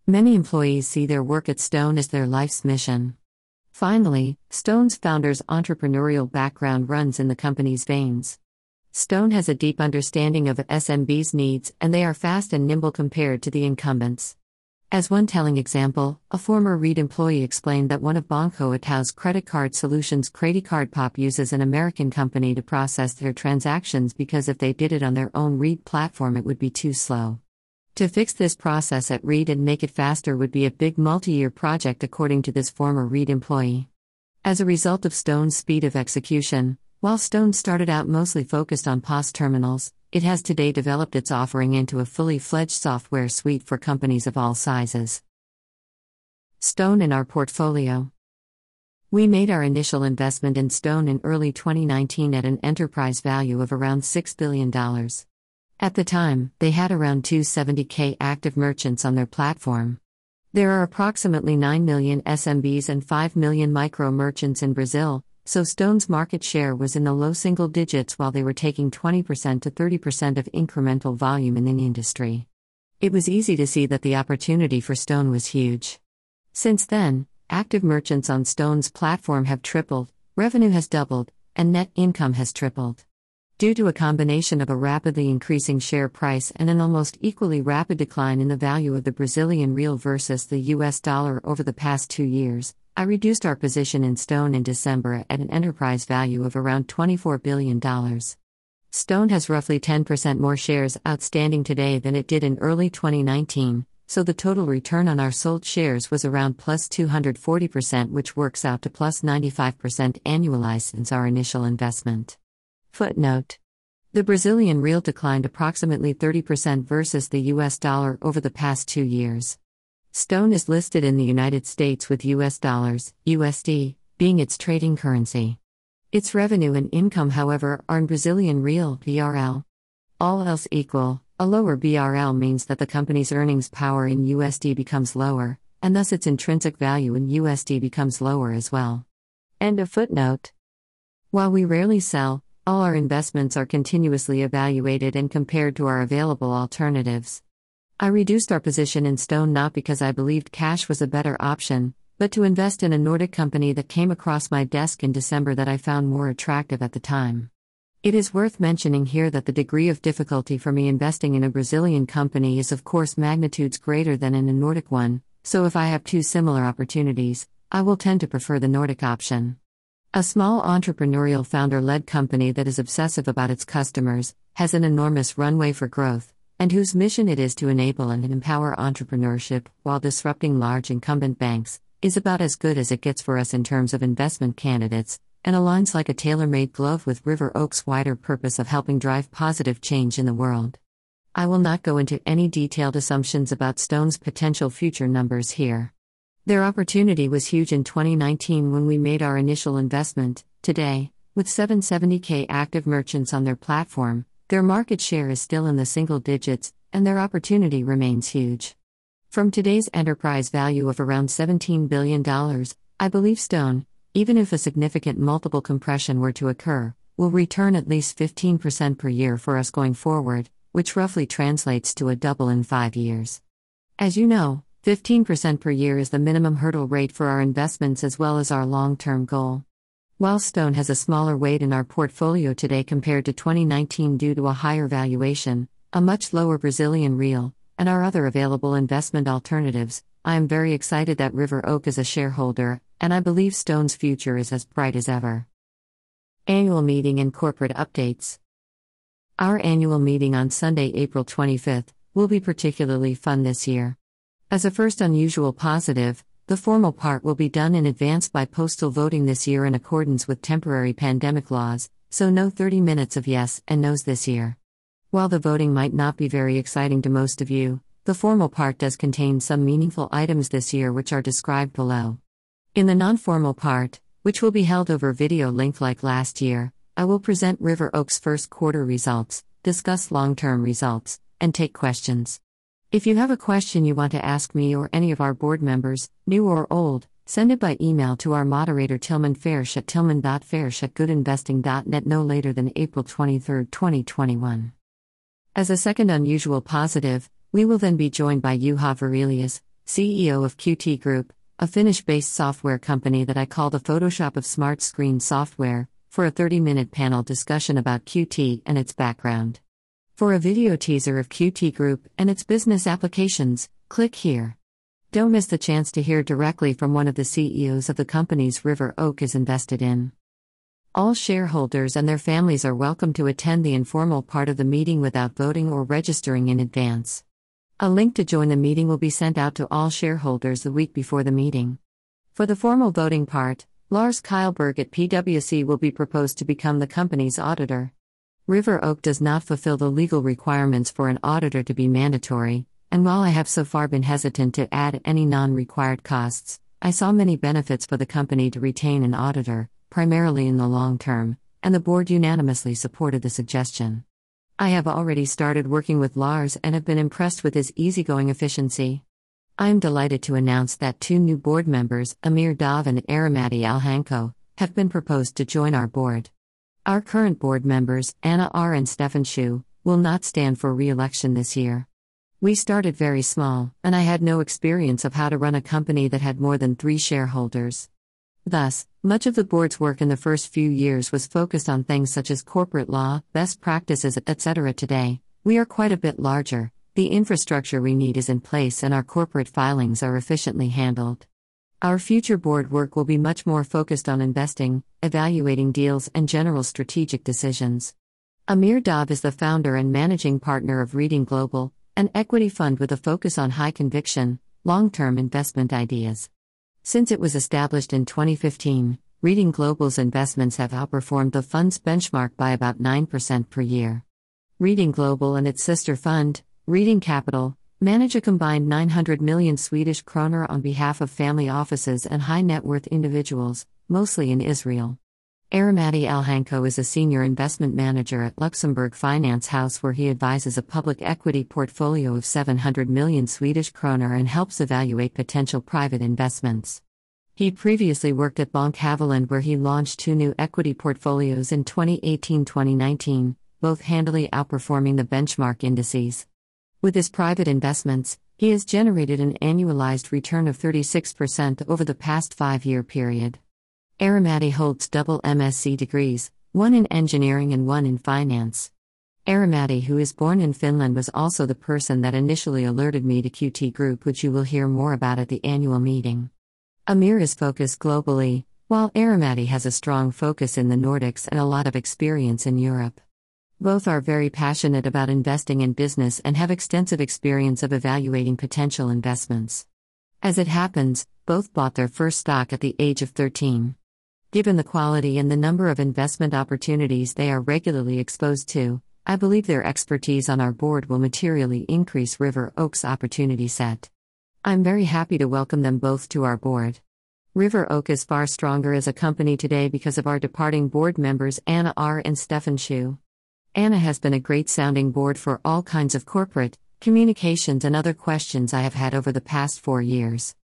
Many employees see their work at Stone as their life's mission. Finally, Stone's founder's entrepreneurial background runs in the company's veins. Stone has a deep understanding of SMB's needs, and they are fast and nimble compared to the incumbents. As one telling example, a former Rede employee explained that one of Banco Itaú's credit card solutions, Credit Card Pop, uses an American company to process their transactions because if they did it on their own Rede platform, it would be too slow. To fix this process at Rede and make it faster would be a big multi year project, according to this former Rede employee. As a result of Stone's speed of execution, while Stone started out mostly focused on POS terminals, it has today developed its offering into a fully fledged software suite for companies of all sizes. Stone in our portfolio. We made our initial investment in Stone in early 2019 at an enterprise value of around $6 billion. At the time, they had around 270k active merchants on their platform. There are approximately 9 million SMBs and 5 million micro merchants in Brazil, so Stone's market share was in the low single digits while they were taking 20% to 30% of incremental volume in the industry. It was easy to see that the opportunity for Stone was huge. Since then, active merchants on Stone's platform have tripled, revenue has doubled, and net income has tripled. Due to a combination of a rapidly increasing share price and an almost equally rapid decline in the value of the Brazilian real versus the US dollar over the past two years, I reduced our position in Stone in December at an enterprise value of around $24 billion. Stone has roughly 10% more shares outstanding today than it did in early 2019, so the total return on our sold shares was around plus 240%, which works out to plus 95% annualized since our initial investment. Footnote The Brazilian real declined approximately 30% versus the US dollar over the past two years. Stone is listed in the United States with US dollars, USD, being its trading currency. Its revenue and income, however, are in Brazilian real, BRL. All else equal, a lower BRL means that the company's earnings power in USD becomes lower, and thus its intrinsic value in USD becomes lower as well. End of footnote. While we rarely sell, all our investments are continuously evaluated and compared to our available alternatives. I reduced our position in Stone not because I believed cash was a better option, but to invest in a Nordic company that came across my desk in December that I found more attractive at the time. It is worth mentioning here that the degree of difficulty for me investing in a Brazilian company is, of course, magnitudes greater than in a Nordic one, so if I have two similar opportunities, I will tend to prefer the Nordic option. A small entrepreneurial founder led company that is obsessive about its customers, has an enormous runway for growth, and whose mission it is to enable and empower entrepreneurship while disrupting large incumbent banks, is about as good as it gets for us in terms of investment candidates, and aligns like a tailor made glove with River Oak's wider purpose of helping drive positive change in the world. I will not go into any detailed assumptions about Stone's potential future numbers here. Their opportunity was huge in 2019 when we made our initial investment. Today, with 770k active merchants on their platform, their market share is still in the single digits, and their opportunity remains huge. From today's enterprise value of around $17 billion, I believe Stone, even if a significant multiple compression were to occur, will return at least 15% per year for us going forward, which roughly translates to a double in five years. As you know, 15% per year is the minimum hurdle rate for our investments as well as our long term goal. While Stone has a smaller weight in our portfolio today compared to 2019 due to a higher valuation, a much lower Brazilian real, and our other available investment alternatives, I am very excited that River Oak is a shareholder, and I believe Stone's future is as bright as ever. Annual Meeting and Corporate Updates Our annual meeting on Sunday, April 25th, will be particularly fun this year. As a first unusual positive, the formal part will be done in advance by postal voting this year in accordance with temporary pandemic laws, so no 30 minutes of yes and no's this year. While the voting might not be very exciting to most of you, the formal part does contain some meaningful items this year which are described below. In the non formal part, which will be held over video link like last year, I will present River Oaks first quarter results, discuss long term results, and take questions. If you have a question you want to ask me or any of our board members, new or old, send it by email to our moderator Tilman Versch at tilman.versch at goodinvesting.net no later than April 23, 2021. As a second unusual positive, we will then be joined by Juha Varelius, CEO of Qt Group, a Finnish based software company that I call the Photoshop of smart screen software, for a 30 minute panel discussion about Qt and its background. For a video teaser of Qt Group and its business applications, click here. Don't miss the chance to hear directly from one of the CEOs of the companies River Oak is invested in. All shareholders and their families are welcome to attend the informal part of the meeting without voting or registering in advance. A link to join the meeting will be sent out to all shareholders the week before the meeting. For the formal voting part, Lars Kylberg at PwC will be proposed to become the company's auditor. River Oak does not fulfill the legal requirements for an auditor to be mandatory, and while I have so far been hesitant to add any non required costs, I saw many benefits for the company to retain an auditor, primarily in the long term, and the board unanimously supported the suggestion. I have already started working with Lars and have been impressed with his easygoing efficiency. I am delighted to announce that two new board members, Amir Dov and Aramati Alhanko, have been proposed to join our board. Our current board members, Anna R. and Stefan Shu, will not stand for re election this year. We started very small, and I had no experience of how to run a company that had more than three shareholders. Thus, much of the board's work in the first few years was focused on things such as corporate law, best practices, etc. Today, we are quite a bit larger, the infrastructure we need is in place, and our corporate filings are efficiently handled. Our future board work will be much more focused on investing, evaluating deals, and general strategic decisions. Amir Dov is the founder and managing partner of Reading Global, an equity fund with a focus on high conviction, long term investment ideas. Since it was established in 2015, Reading Global's investments have outperformed the fund's benchmark by about 9% per year. Reading Global and its sister fund, Reading Capital, manage a combined 900 million Swedish kroner on behalf of family offices and high net worth individuals, mostly in Israel. Aramati Alhanko is a senior investment manager at Luxembourg Finance House where he advises a public equity portfolio of 700 million Swedish kroner and helps evaluate potential private investments. He previously worked at Bank Havilland, where he launched two new equity portfolios in 2018-2019, both handily outperforming the benchmark indices. With his private investments, he has generated an annualized return of 36% over the past five year period. Aramati holds double MSc degrees, one in engineering and one in finance. Aramati, who is born in Finland, was also the person that initially alerted me to Qt Group, which you will hear more about at the annual meeting. Amir is focused globally, while Aramati has a strong focus in the Nordics and a lot of experience in Europe. Both are very passionate about investing in business and have extensive experience of evaluating potential investments. As it happens, both bought their first stock at the age of 13. Given the quality and the number of investment opportunities they are regularly exposed to, I believe their expertise on our board will materially increase River Oak's opportunity set. I'm very happy to welcome them both to our board. River Oak is far stronger as a company today because of our departing board members Anna R. and Stefan Shu. Anna has been a great sounding board for all kinds of corporate, communications, and other questions I have had over the past four years.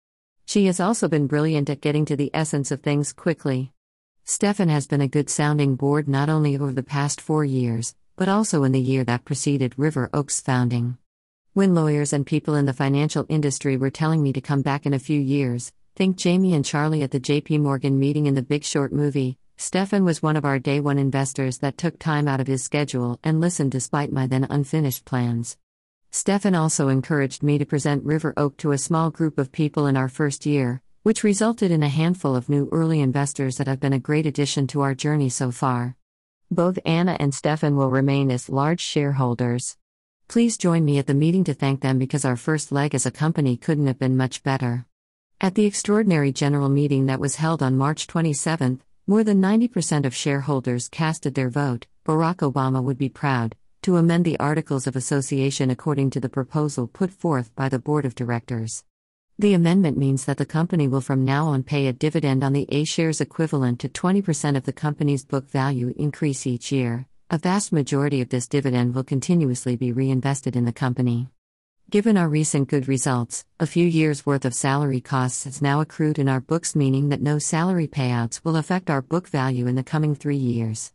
She has also been brilliant at getting to the essence of things quickly. Stefan has been a good sounding board not only over the past four years, but also in the year that preceded River Oaks founding. When lawyers and people in the financial industry were telling me to come back in a few years, think Jamie and Charlie at the JP Morgan meeting in the Big Short movie, Stefan was one of our day one investors that took time out of his schedule and listened despite my then unfinished plans. Stefan also encouraged me to present River Oak to a small group of people in our first year, which resulted in a handful of new early investors that have been a great addition to our journey so far. Both Anna and Stefan will remain as large shareholders. Please join me at the meeting to thank them because our first leg as a company couldn't have been much better. At the extraordinary general meeting that was held on March 27, more than 90% of shareholders casted their vote. Barack Obama would be proud to amend the Articles of Association according to the proposal put forth by the Board of Directors. The amendment means that the company will from now on pay a dividend on the A shares equivalent to 20% of the company's book value increase each year. A vast majority of this dividend will continuously be reinvested in the company. Given our recent good results, a few years' worth of salary costs has now accrued in our books, meaning that no salary payouts will affect our book value in the coming three years.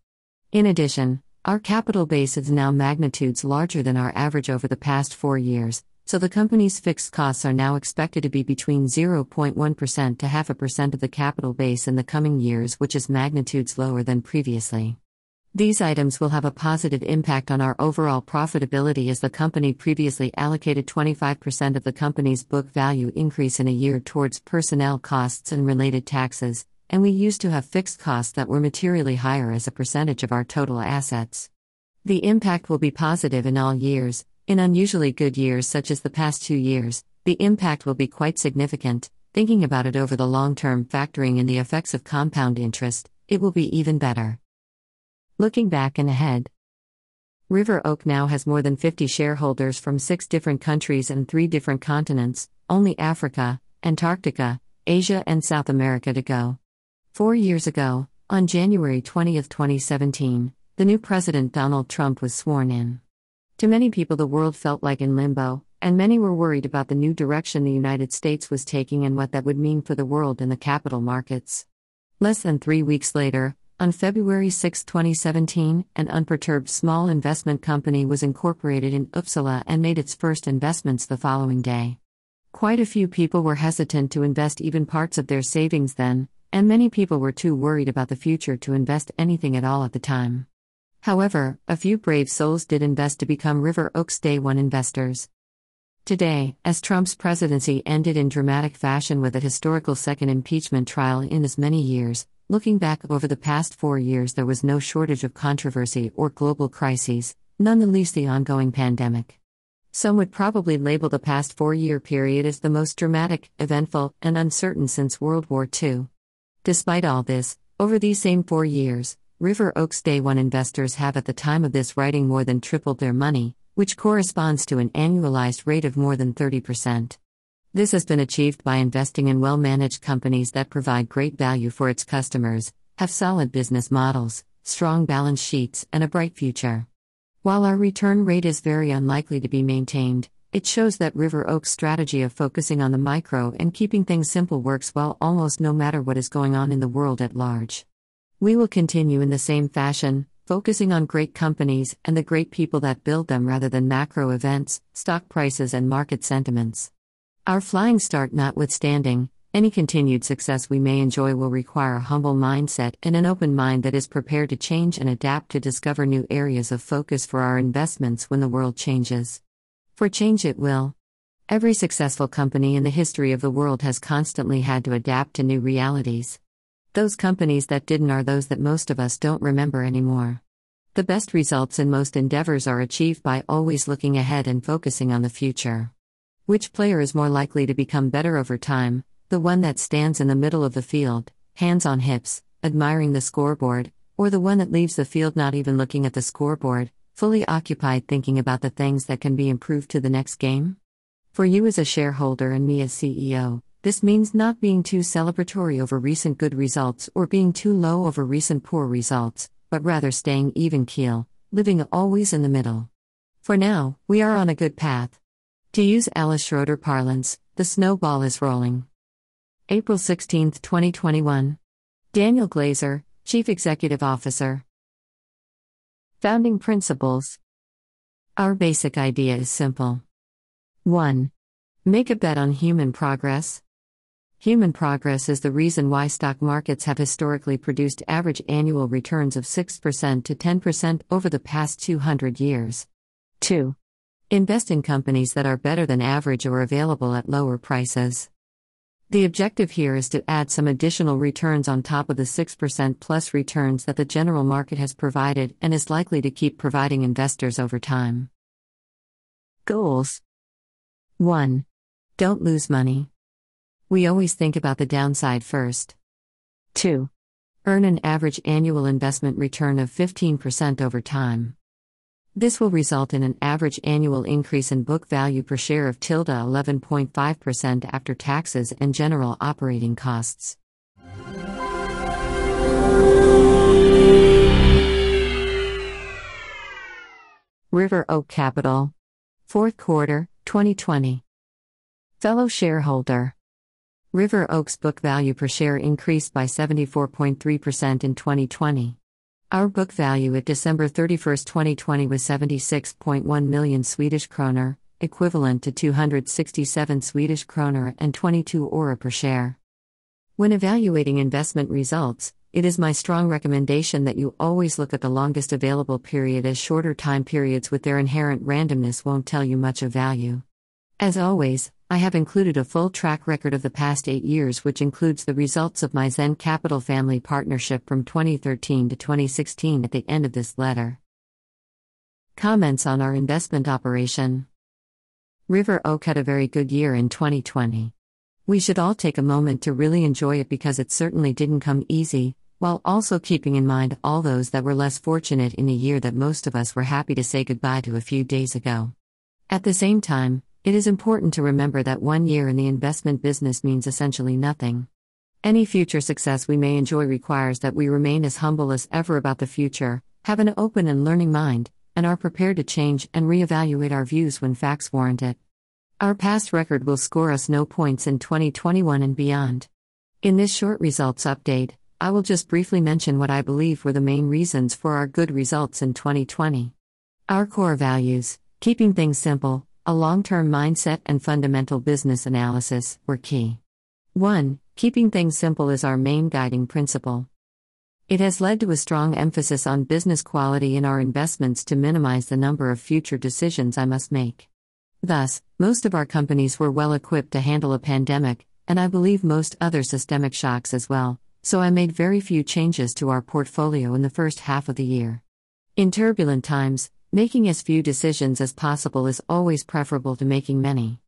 In addition, our capital base is now magnitudes larger than our average over the past four years, so the company's fixed costs are now expected to be between 0.1% to half a percent of the capital base in the coming years, which is magnitudes lower than previously. These items will have a positive impact on our overall profitability as the company previously allocated 25% of the company's book value increase in a year towards personnel costs and related taxes, and we used to have fixed costs that were materially higher as a percentage of our total assets. The impact will be positive in all years. In unusually good years, such as the past two years, the impact will be quite significant. Thinking about it over the long term, factoring in the effects of compound interest, it will be even better. Looking back and ahead, River Oak now has more than 50 shareholders from six different countries and three different continents, only Africa, Antarctica, Asia, and South America to go. Four years ago, on January 20, 2017, the new President Donald Trump was sworn in. To many people, the world felt like in limbo, and many were worried about the new direction the United States was taking and what that would mean for the world and the capital markets. Less than three weeks later, on February 6, 2017, an unperturbed small investment company was incorporated in Uppsala and made its first investments the following day. Quite a few people were hesitant to invest even parts of their savings then, and many people were too worried about the future to invest anything at all at the time. However, a few brave souls did invest to become River Oaks Day One investors. Today, as Trump's presidency ended in dramatic fashion with a historical second impeachment trial in as many years, Looking back over the past four years, there was no shortage of controversy or global crises, none the least the ongoing pandemic. Some would probably label the past four year period as the most dramatic, eventful, and uncertain since World War II. Despite all this, over these same four years, River Oaks Day One investors have at the time of this writing more than tripled their money, which corresponds to an annualized rate of more than 30%. This has been achieved by investing in well managed companies that provide great value for its customers, have solid business models, strong balance sheets, and a bright future. While our return rate is very unlikely to be maintained, it shows that River Oak's strategy of focusing on the micro and keeping things simple works well almost no matter what is going on in the world at large. We will continue in the same fashion, focusing on great companies and the great people that build them rather than macro events, stock prices, and market sentiments. Our flying start notwithstanding, any continued success we may enjoy will require a humble mindset and an open mind that is prepared to change and adapt to discover new areas of focus for our investments when the world changes. For change it will. Every successful company in the history of the world has constantly had to adapt to new realities. Those companies that didn't are those that most of us don't remember anymore. The best results in most endeavors are achieved by always looking ahead and focusing on the future. Which player is more likely to become better over time? The one that stands in the middle of the field, hands on hips, admiring the scoreboard, or the one that leaves the field not even looking at the scoreboard, fully occupied thinking about the things that can be improved to the next game? For you as a shareholder and me as CEO, this means not being too celebratory over recent good results or being too low over recent poor results, but rather staying even keel, living always in the middle. For now, we are on a good path. To use Alice Schroeder parlance, the snowball is rolling. April 16, 2021. Daniel Glazer, Chief Executive Officer. Founding Principles Our basic idea is simple 1. Make a bet on human progress. Human progress is the reason why stock markets have historically produced average annual returns of 6% to 10% over the past 200 years. 2. Invest in companies that are better than average or available at lower prices. The objective here is to add some additional returns on top of the 6% plus returns that the general market has provided and is likely to keep providing investors over time. Goals 1. Don't lose money. We always think about the downside first. 2. Earn an average annual investment return of 15% over time. This will result in an average annual increase in book value per share of tilde 11.5% after taxes and general operating costs. River Oak Capital. Fourth quarter, 2020. Fellow shareholder. River Oaks book value per share increased by 74.3% in 2020. Our book value at December 31, 2020 was 76.1 million Swedish kroner, equivalent to 267 Swedish kroner and 22 öre per share. When evaluating investment results, it is my strong recommendation that you always look at the longest available period as shorter time periods with their inherent randomness won't tell you much of value. As always, I have included a full track record of the past eight years, which includes the results of my Zen Capital family partnership from 2013 to 2016 at the end of this letter. Comments on our investment operation River Oak had a very good year in 2020. We should all take a moment to really enjoy it because it certainly didn't come easy, while also keeping in mind all those that were less fortunate in a year that most of us were happy to say goodbye to a few days ago. At the same time, it is important to remember that one year in the investment business means essentially nothing. Any future success we may enjoy requires that we remain as humble as ever about the future, have an open and learning mind, and are prepared to change and reevaluate our views when facts warrant it. Our past record will score us no points in 2021 and beyond. In this short results update, I will just briefly mention what I believe were the main reasons for our good results in 2020. Our core values, keeping things simple, a long term mindset, and fundamental business analysis were key. 1. Keeping things simple is our main guiding principle. It has led to a strong emphasis on business quality in our investments to minimize the number of future decisions I must make. Thus, most of our companies were well equipped to handle a pandemic, and I believe most other systemic shocks as well, so I made very few changes to our portfolio in the first half of the year. In turbulent times, making as few decisions as possible is always preferable to making many.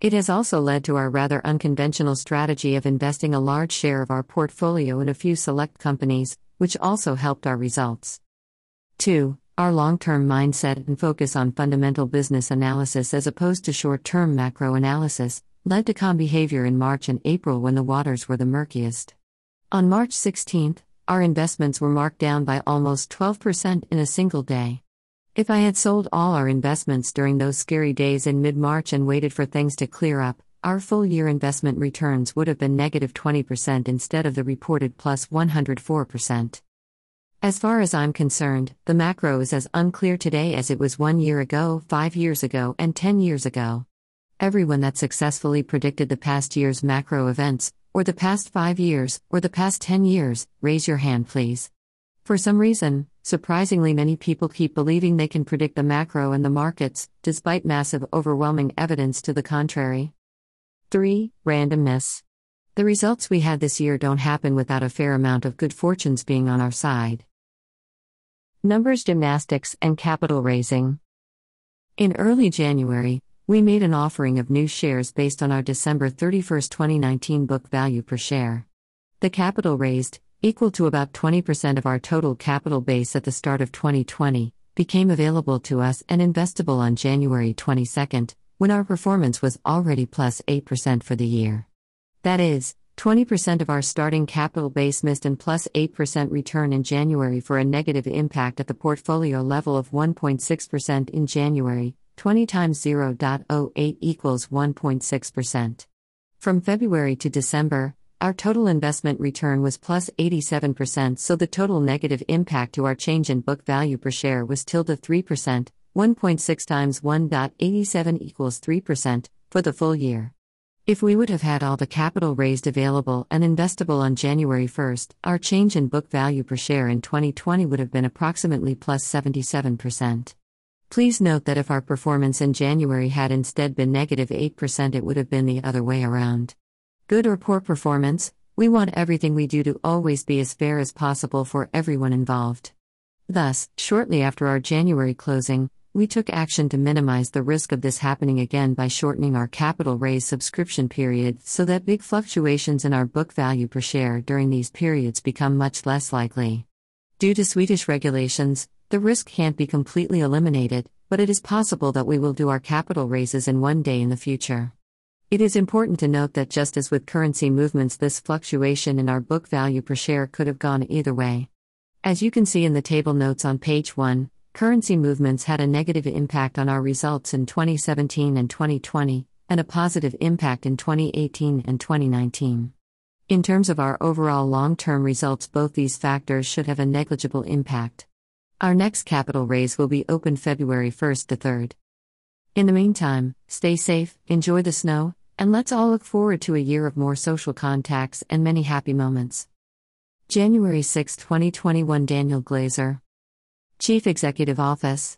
It has also led to our rather unconventional strategy of investing a large share of our portfolio in a few select companies, which also helped our results. 2. Our long term mindset and focus on fundamental business analysis as opposed to short term macro analysis led to calm behavior in March and April when the waters were the murkiest. On March 16, our investments were marked down by almost 12% in a single day. If I had sold all our investments during those scary days in mid March and waited for things to clear up, our full year investment returns would have been negative 20% instead of the reported plus 104%. As far as I'm concerned, the macro is as unclear today as it was one year ago, five years ago, and 10 years ago. Everyone that successfully predicted the past year's macro events, or the past five years, or the past 10 years, raise your hand, please. For some reason, surprisingly many people keep believing they can predict the macro and the markets, despite massive overwhelming evidence to the contrary. 3. Randomness. The results we had this year don't happen without a fair amount of good fortunes being on our side. Numbers gymnastics and capital raising. In early January, we made an offering of new shares based on our December 31, 2019 book value per share. The capital raised, equal to about 20% of our total capital base at the start of 2020, became available to us and investable on January 22, when our performance was already plus 8% for the year. That is, 20% of our starting capital base missed and plus 8% return in January for a negative impact at the portfolio level of 1.6% in January, 20 times 0.08 equals 1.6%. From February to December, our total investment return was plus 87%, so the total negative impact to our change in book value per share was tilde 3%, 1.6 times 1.87 equals 3%, for the full year. If we would have had all the capital raised available and investable on January 1, our change in book value per share in 2020 would have been approximately plus 77%. Please note that if our performance in January had instead been negative 8%, it would have been the other way around. Good or poor performance, we want everything we do to always be as fair as possible for everyone involved. Thus, shortly after our January closing, we took action to minimize the risk of this happening again by shortening our capital raise subscription period so that big fluctuations in our book value per share during these periods become much less likely. Due to Swedish regulations, the risk can't be completely eliminated, but it is possible that we will do our capital raises in one day in the future. It is important to note that just as with currency movements, this fluctuation in our book value per share could have gone either way. As you can see in the table notes on page 1, currency movements had a negative impact on our results in 2017 and 2020, and a positive impact in 2018 and 2019. In terms of our overall long term results, both these factors should have a negligible impact. Our next capital raise will be open February 1st to 3rd. In the meantime, stay safe, enjoy the snow, and let's all look forward to a year of more social contacts and many happy moments. January 6, 2021 Daniel Glazer Chief Executive Office